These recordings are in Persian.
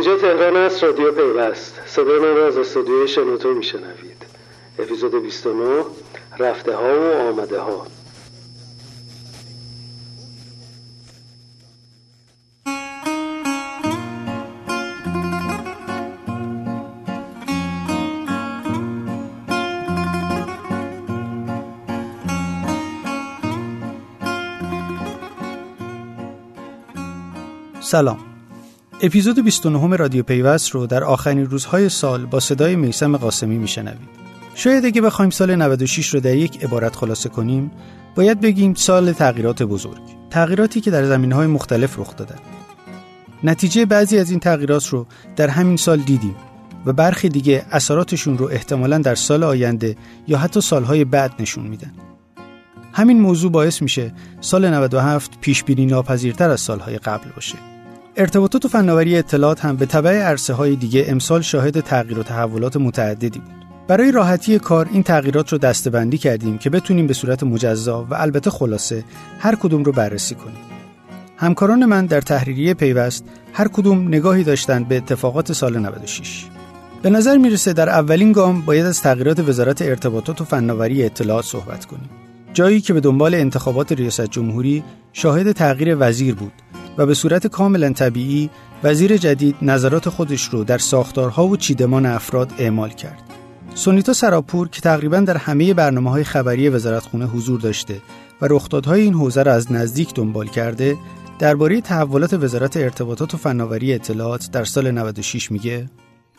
اینجا تهران است رادیو پیوست. صدای من را از استودیوی شنوتو میشنوید. اپیزود 29 رفته ها و آمده ها سلام. اپیزود 29 رادیو پیوست رو در آخرین روزهای سال با صدای میسم قاسمی میشنوید. شاید اگه بخوایم سال 96 رو در یک عبارت خلاصه کنیم باید بگیم سال تغییرات بزرگ تغییراتی که در زمین های مختلف رخ دادن. نتیجه بعضی از این تغییرات رو در همین سال دیدیم و برخی دیگه اثراتشون رو احتمالا در سال آینده یا حتی سالهای بعد نشون میدن. همین موضوع باعث میشه سال 97 پیش بینی ناپذیرتر از سالهای قبل باشه. ارتباطات و فناوری اطلاعات هم به تبع عرصه های دیگه امسال شاهد تغییر و تحولات متعددی بود. برای راحتی کار این تغییرات رو دستبندی کردیم که بتونیم به صورت مجزا و البته خلاصه هر کدوم رو بررسی کنیم. همکاران من در تحریریه پیوست هر کدوم نگاهی داشتند به اتفاقات سال 96. به نظر می‌رسه در اولین گام باید از تغییرات وزارت ارتباطات و فناوری اطلاعات صحبت کنیم. جایی که به دنبال انتخابات ریاست جمهوری شاهد تغییر وزیر بود و به صورت کاملا طبیعی وزیر جدید نظرات خودش رو در ساختارها و چیدمان افراد اعمال کرد. سونیتا سراپور که تقریبا در همه برنامه های خبری وزارتخونه حضور داشته و رخدادهای این حوزه را از نزدیک دنبال کرده درباره تحولات وزارت ارتباطات و فناوری اطلاعات در سال 96 میگه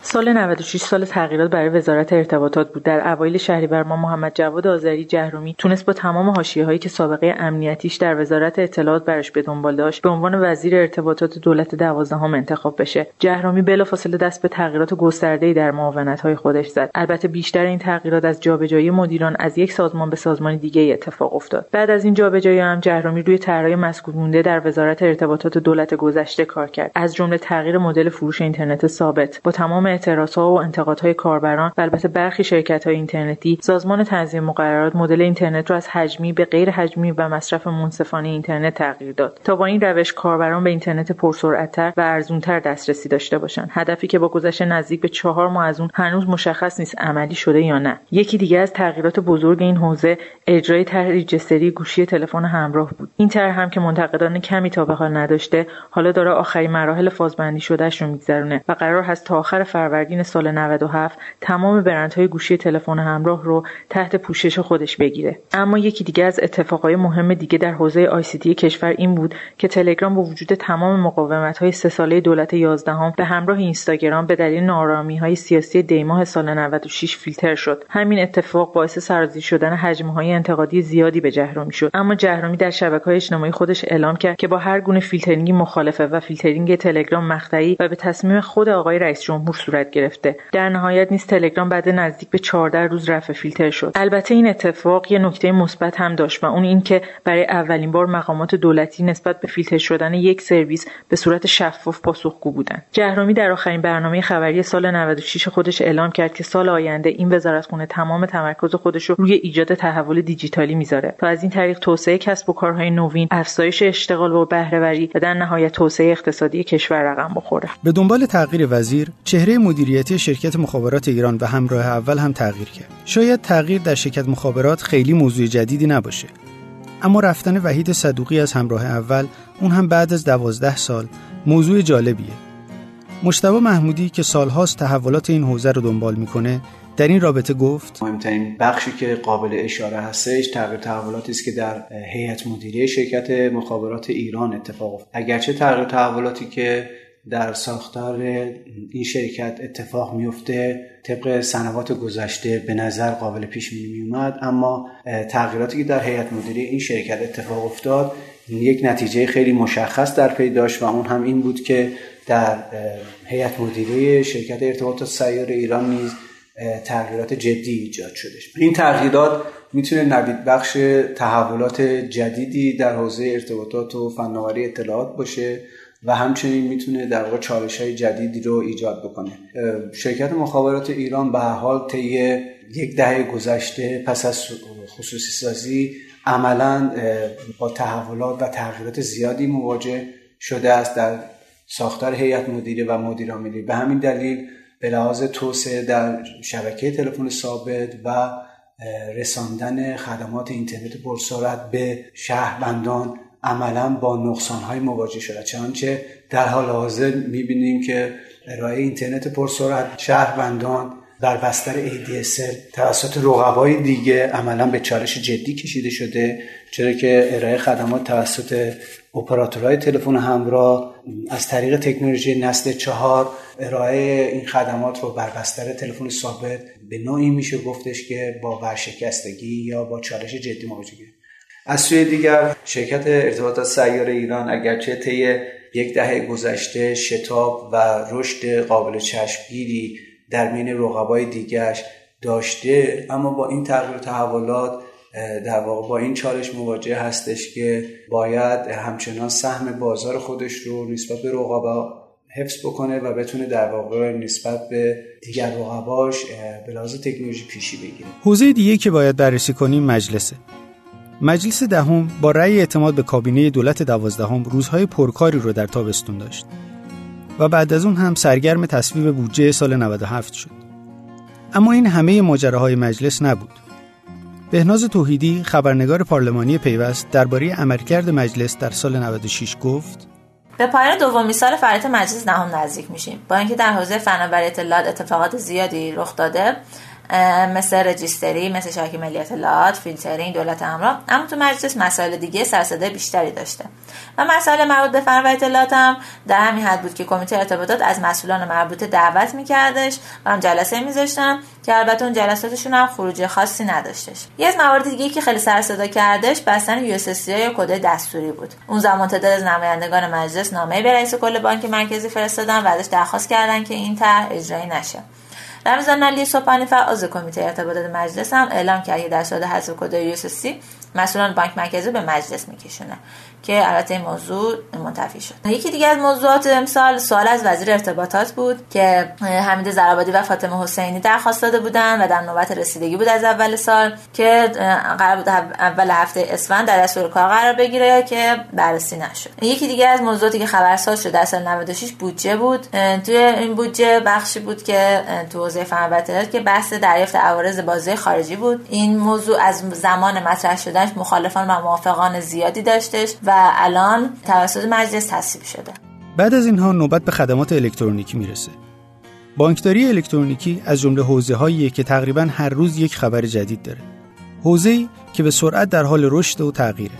سال 96 سال تغییرات برای وزارت ارتباطات بود. در اوایل شهریور ما محمد جواد آذری جهرومی تونست با تمام حاشیه هایی که سابقه امنیتیش در وزارت اطلاعات برش به دنبال داشت به عنوان وزیر ارتباطات دولت دوازدهم انتخاب بشه. جهرومی بلافاصله دست به تغییرات گسترده در معاونت های خودش زد. البته بیشتر این تغییرات از جابجایی مدیران از یک سازمان به سازمان دیگه اتفاق افتاد. بعد از این جابجایی هم جهرومی روی طرحهای مسکوت مونده در وزارت ارتباطات دولت گذشته کار کرد. از جمله تغییر مدل فروش اینترنت ثابت. با تمام اعتراضها و انتقادهای کاربران و البته برخی شرکت‌های اینترنتی سازمان تنظیم مقررات مدل اینترنت را از حجمی به غیر حجمی و مصرف منصفانه اینترنت تغییر داد تا با این روش کاربران به اینترنت پرسرعتتر و ارزونتر دسترسی داشته باشند. هدفی که با گذشت نزدیک به چهار ماه از اون هنوز مشخص نیست عملی شده یا نه. یکی دیگه از تغییرات بزرگ این حوزه اجرای طرح registry گوشی تلفن همراه بود. این طرح هم که منتقدان کمی تا به حال نداشته حالا داره آخرین مراحل فازبندی شدهش رو میگذرونه و قرار هست تا آخر فروردین سال 97 تمام برندهای گوشی تلفن همراه رو تحت پوشش خودش بگیره. اما یکی دیگه از اتفاقای مهم دیگه در حوزه ICT کشور این بود که تلگرام با وجود تمام مقاومت های سه ساله دولت 11 هم به همراه اینستاگرام به دلیل ناآرامی های سیاسی دیماه سال 96 فیلتر شد. همین اتفاق باعث سرازیر شدن هجمه های انتقادی زیادی به جهرمی شد. اما جهرمی در شبکه های اجتماعی خودش اعلام کرد که با هر گونه فیلترینگی مخالفه و فیلترینگ تلگرام مقطعی و به تصمیم خود آقای رئیس جمهور صورت گرفته. در نهایت نیز تلگرام بعد نزدیک به 14 روز رفع فیلتر شد. البته این اتفاق یه نکته مثبت هم داشت و اون اینکه برای اولین بار مقامات دولتی نسبت به فیلتر شدن یک سرویس به صورت شفاف پاسخگو بودند. جهرومی در آخرین برنامه خبری سال 96 خودش اعلام کرد که سال آینده این وزارتخونه تمام تمرکز خودش رو روی ایجاد تحول دیجیتالی می‌ذاره. تا از این طریق توسعه کسب و کارهای نوین افزایش اشتغال و بهرهوری و در نهایت توسعه اقتصادی کشور رقم بخوره. به دنبال تغییر وزیر چهره مدیریتی شرکت مخابرات ایران و همراه اول هم تغییر کرد. شاید تغییر در شرکت مخابرات خیلی موضوع جدیدی نباشه. اما رفتن وحید صدوقی از همراه اول اون هم بعد از دوازده سال موضوع جالبیه. مشتبه محمودی که سالهاست تحولات این حوزه رو دنبال می‌کنه در این رابطه گفت مهمترین بخشی که قابل اشاره هستش تغییر تحولاتی است که در هیئت مدیره شرکت مخابرات ایران اتفاق افتاد. اگرچه تغییر تحولاتی که در ساختار این شرکت اتفاق میفته طبق سنوات گذشته به نظر قابل پیش بینی اومد اما تغییراتی که در هیئت مدیره این شرکت اتفاق افتاد یک نتیجه خیلی مشخص در پی داشت و اون هم این بود که در هیئت مدیره شرکت ارتباطات سیار ایران نیز تغییرات جدی ایجاد شدش این تغییرات می‌تونه نوید بخش تحولات جدیدی در حوزه ارتباطات و فناوری اطلاعات باشه. و همچنین می‌تونه در واقع چالش های جدیدی رو ایجاد بکنه. شرکت مخابرات ایران به حال طی یک دهه گذشته پس از خصوصی سازی عملا با تحولات و تغییرات زیادی مواجه شده است در ساختار هیئت مدیره و مدیر عاملی به همین دلیل به لحاظ توسعه در شبکه تلفن ثابت و رساندن خدمات اینترنت پرسرعت به شهروندان عملا با نقصانهای مواجه شده. چنانچه در حال حاضر می‌بینیم که ارائه اینترنت پرسرعت شهروندان در بستر ADSL توسط رقبای دیگه عملا به چالش جدی کشیده شده چرا که ارائه خدمات توسط اپراتورهای تلفن همراه از طریق تکنولوژی نسل چهار ارائه این خدمات رو بر بستر تلفن ثابت به نوعی میشه گفتش که با ورشکستگی یا با چالش جدی مواجهه از سوی دیگر شرکت ارتباطات سیار ایران اگرچه طی یک دهه گذشته شتاب و رشد قابل چشمگیری در بین رقبای دیگرش داشته اما با این تغییر تحولات در واقع با این چالش مواجه هستش که باید همچنان سهم بازار خودش رو نسبت به رقبا حفظ بکنه و بتونه در واقع نسبت به دیگر رقباش به لحاظ تکنولوژی پیشی بگیره. حوزه دیگه که باید بررسی کنیم مجلسه. مجلس دهم با رأی اعتماد به کابینه دولت دوازدهم روزهای پرکاری رو در تابستون داشت و بعد از اون هم سرگرم تصویب بودجه سال 97 شد. اما این همه ماجراهای مجلس نبود. بهناز توحیدی خبرنگار پارلمانی پیوست درباره عملکرد مجلس در سال 96 گفت به پایان دومی سال فعالیت مجلس دهم نزدیک میشیم با اینکه در حوزه فناوری اطلاعات اتفاقات زیادی رخ داده مثل registry مثل شبکه ملی اطلاعات فیلترینگ دولت همراه اما تو مجلس مسائل دیگه سر و صدای بیشتری داشته. و مسائل مربوط به فناوری اطلاعات هم در همین حد بود که کمیته ارتباطات از مسئولان مربوطه دعوت میکردش و هم جلسه میذاشتن که البته اون جلساتشون هم خروجی خاصی نداشتش. یکی از موارد دیگه که خیلی سر و صدا کردش بستن USSD یا کد دستوری بود. اون زمان تعدادی از نمایندگان مجلس نامه به رئیس کل بانک مرکزی فرستادن و ازش درخواست کردن که این طرح اجرایی نشه. رمزان علی صبحانی فعال کمیته ارتباطات مجلس هم اعلام کرد در صورت حذف کد یو مسئولان بانک مرکزی به مجلس میکشونه که البته این موضوع منتفی شد. یکی دیگه از موضوعات امسال سوال از وزیر ارتباطات بود که حمید زرابادی و فاطمه حسینی درخواست داده بودن و در نوبت رسیدگی بود از اول سال که قرار بود اول هفته اسفند در دستور کار قرار بگیره که بررسی نشد. یکی دیگه از موضوعاتی که خبرساز شد در سال 96 بودجه بود. توی این بودجه بخشی بود که تو حوزه فناوری که بحث دریافت عوارض بازی خارجی بود. این موضوع از زمان مطرح شدنش مخالفان و موافقان زیادی داشتش و و الان توسط مجلس تصویب شده. بعد از اینها نوبت به خدمات الکترونیکی می‌رسه. بانکداری الکترونیکی از جمله حوزه هایی که تقریبا هر روز یک خبر جدید داره. حوزه‌ای که به سرعت در حال رشد و تغییره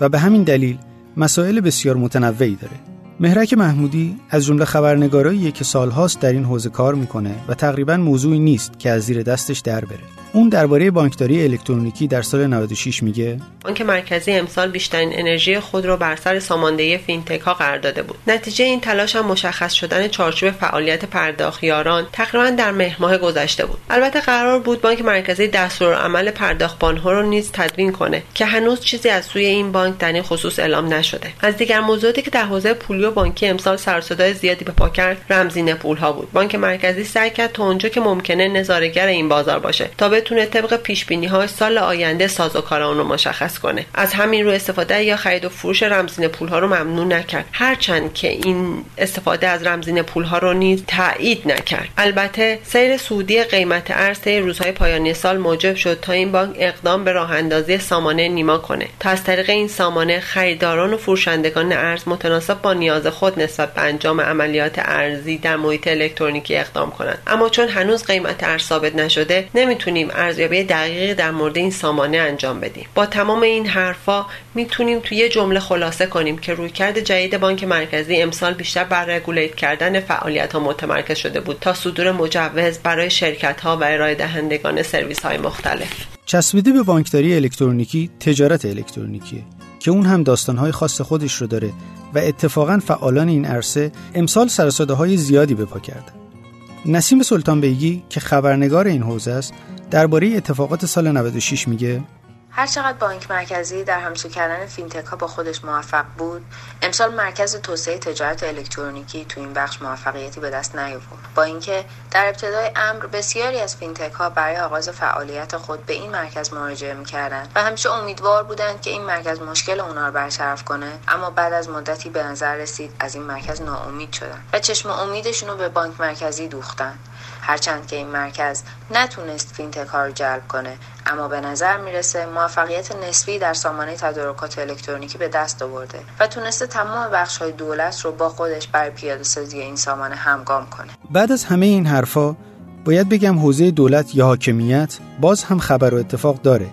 و به همین دلیل مسائل بسیار متنوعی داره. مهرک محمودی از جمله خبرنگارایی که سالهاست در این حوزه کار می‌کنه و تقریبا موضوعی نیست که از زیر دستش در بره. اون درباره بانکداری الکترونیکی در سال 96 میگه؟ بانک مرکزی امسال بیشترین انرژی خود را بر سر ساماندهی فینتک ها قرار داده بود. نتیجه این تلاش هم مشخص شدن چارچوب فعالیت پرداخیاران تقریبا در مهر گذشته بود. البته قرار بود بانک مرکزی دستور عمل پرداخت ها رو نیز تدوین کنه که هنوز چیزی از سوی این بانک در این خصوص اعلام نشده. از دیگر موضوعاتی که در حوزه پولی و بانکی امسال سر زیادی به پا کرد رمزین پول ها بود. بانک مرکزی سعی کرد تا اونجا که ممکنه نظارهگر این بازار باشه تا بتونه طبق پیش بینی های سال آینده سازوکار اون رو مشخص کنه. از همین رو استفاده یا خرید و فروش رمزین پول ها رو ممنوع نکرد. هرچند که این استفاده از رمزین پول ها رو نیز تایید نکرد. البته سیر سودی قیمت ارز روزهای پایانی سال موجب شد تا این بانک اقدام به راه اندازی سامانه نیما کنه. تا از طریق این سامانه خریداران و فروشندگان ارز متناسب با نیاز خود نسبت به انجام عملیات ارزی در محیط الکترونیکی اقدام کنند. اما چون هنوز قیمت ارز ثابت نشده نمی‌تونیم ارزیابی دقیقی در مورد این سامانه انجام بدیم با تمام این حرفا می‌تونیم توی یه جمله خلاصه کنیم که رویکرد جدید بانک مرکزی امسال بیشتر بر رگولیت کردن فعالیت ها متمرکز شده بود تا صدور مجوز برای شرکت ها و ارائه دهندگان سرویس های مختلف چسبیده به بانکداری الکترونیکی تجارت الکترونیکیه که اون هم داستانهای خاص خودش رو داره و اتفاقا فعالان این عرصه امسال سرساده های زیادی به پا کردن. نسیم سلطان بیگی که خبرنگار این حوزه است درباره اتفاقات سال 96 میگه هرچقدر بانک مرکزی در همسو کردن fintech ها با خودش موفق بود امسال مرکز توسعه تجارت الکترونیکی تو این بخش موفقیتی به دست نیاورد. با اینکه در ابتدای امر بسیاری از fintech ها برای آغاز فعالیت خود به این مرکز مراجعه می‌کردند و همیشه امیدوار بودند که این مرکز مشکل اونا رو برطرف کنه اما بعد از مدتی به نظر رسید از این مرکز ناامید شدن و چشم امیدشون رو به بانک مرکزی دوختن. هرچند که این مرکز نتونست فینتک ها رو جلب کنه اما به نظر می‌رسه موفقیت نسبی در سامانه تدارکات الکترونیکی به دست آورده و تونسته تمام بخش های دولت رو با خودش برای پیاده سازی این سامانه همگام کنه. بعد از همه این حرفا باید بگم حوزه دولت یا حاکمیت باز هم خبر و اتفاق داره.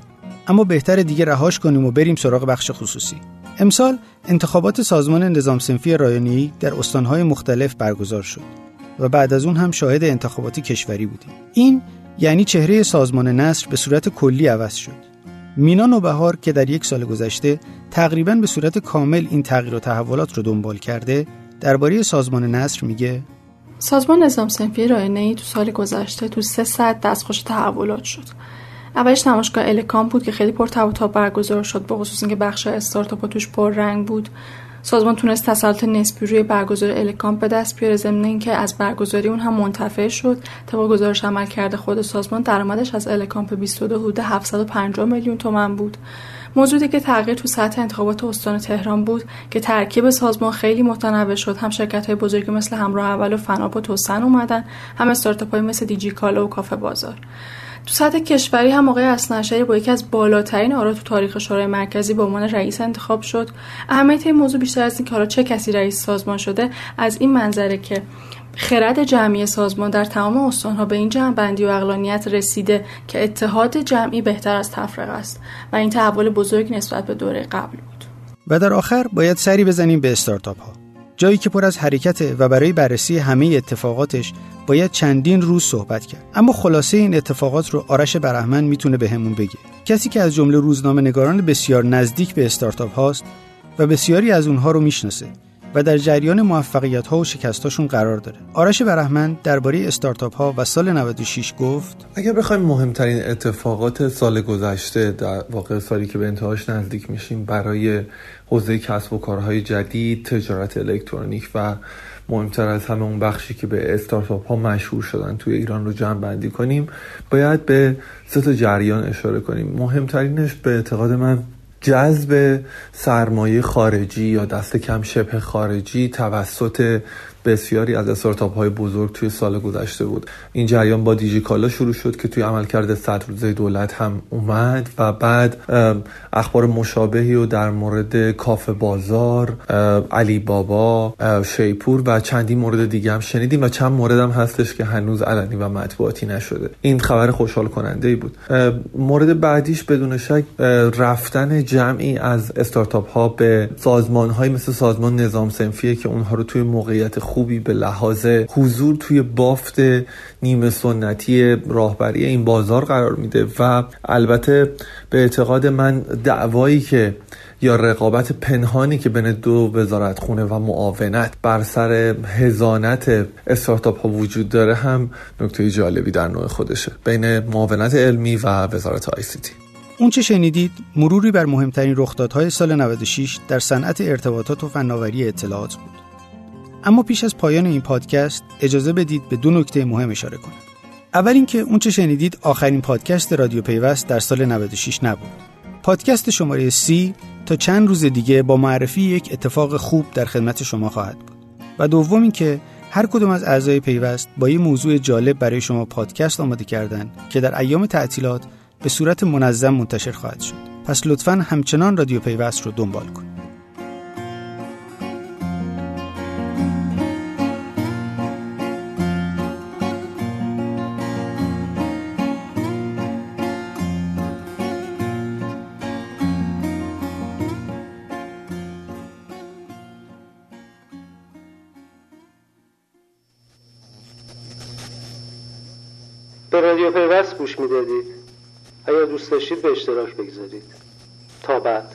اما بهتر دیگه رهاش کنیم و بریم سراغ بخش خصوصی. امسال انتخابات سازمان نظام سنفی رایانه‌ای در استانهای مختلف برگزار شد. و بعد از اون هم شاهد انتخاباتی کشوری بودیم. این یعنی چهره سازمان نصر به صورت کلی عوض شد. مینا نوبهار که در یک سال گذشته تقریبا به صورت کامل این تغییر و تحولات رو دنبال کرده درباره سازمان نصر میگه سازمان نظام سنفی ای تو سال گذشته تو سه ساعت دستخوش تحولات شد. اولش نمایشگاه الکام بود که خیلی پر و برگزار شد به خصوص اینکه بخش استارتاپ توش پر رنگ بود. سازمان تونست تسلط نسبی روی برگزاری الکامپ به دست بیاره. ضمن اینکه از برگزاری اون هم منتفع شد. طبق گزارش عمل کرده خود سازمان درآمدش از الکامپ 22 حدود 750 میلیون تومن بود. موضوعی که تغییر تو سطح انتخابات استان تهران بود که ترکیب سازمان خیلی متنوع شد. هم شرکت های بزرگی مثل همراه اول و فناپ و توسن اومدن هم استارتاپ مثل دیجی کالا و کافه بازار. تو سطح کشوری هم آقای اسنشری با یکی از بالاترین آرا تو تاریخ شورای مرکزی به عنوان رئیس انتخاب شد. اهمیت این موضوع بیشتر از این که حالا چه کسی رئیس سازمان شده از این منظره که خرد جمعی سازمان در تمام استانها به این بندی و اقلانیت رسیده که اتحاد جمعی بهتر از تفرقه است و این تحول بزرگ نسبت به دوره قبل بود. و در آخر باید سری بزنیم به استارتاپ ها جایی که پر از حرکت و برای بررسی همه اتفاقاتش باید چندین روز صحبت کرد اما خلاصه این اتفاقات رو آرش برهمن می‌تونه بهمون به بگه کسی که از جمله روزنامه نگاران بسیار نزدیک به استارتاپ هاست و بسیاری از اونها رو می‌شناسه و در جریان موفقیت ها و شکستاشون قرار داره. آرش برحمن درباره استارتاپ ها و سال 96 گفت اگر بخوایم مهمترین اتفاقات سال گذشته در واقع سالی که به انتهاش نزدیک میشیم برای حوزه کسب و کارهای جدید، تجارت الکترونیک و مهمتر از همه اون بخشی که به استارتاپ ها مشهور شدن توی ایران رو جمع بندی کنیم باید به سه تا جریان اشاره کنیم. مهمترینش به اعتقاد من جذب سرمایه خارجی یا دست کم شبه خارجی توسط بسیاری از استارتاپ های بزرگ توی سال گذشته بود. این جریان با دیجیکالا شروع شد که توی عملکرد صد روزه دولت هم اومد و بعد اخبار مشابهی و در مورد کافه بازار علی بابا شیپور و چندی مورد دیگه هم شنیدیم و چند مورد هم هستش که هنوز علنی و مطبوعاتی نشده. این خبر خوشحال کننده ای بود مورد بعدیش بدون شک رفتن جمعی از استارتاپ ها به سازمان های مثل سازمان نظام سنفیه که اونها رو توی موقعیت خوبی به لحاظ حضور توی بافت نیمه سنتی راهبری این بازار قرار میده و البته به اعتقاد من دعوایی که یا رقابت پنهانی که بین دو وزارت خونه و معاونت بر سر هزانت استارتاپ ها وجود داره هم نکته جالبی در نوع خودشه بین معاونت علمی و وزارت آی سی تی. اون چه شنیدید؟ مروری بر مهمترین رخدادهای سال 96 در صنعت ارتباطات و فناوری اطلاعات بود. اما پیش از پایان این پادکست اجازه بدید به دو نکته مهم اشاره کنم. اول اینکه اون چه شنیدید آخرین پادکست رادیو پیوست در سال 96 نبود. پادکست شماره سی تا چند روز دیگه با معرفی یک اتفاق خوب در خدمت شما خواهد بود. و دوم اینکه هر کدوم از اعضای پیوست با یه موضوع جالب برای شما پادکست آماده کردن که در ایام تعطیلات به صورت منظم منتشر خواهد شد. پس لطفا همچنان رادیو پیوست رو دنبال کنید. به رادیو پیوست گوش می‌دادید اگر دوست داشتید به اشتراک بگذارید. تا بعد.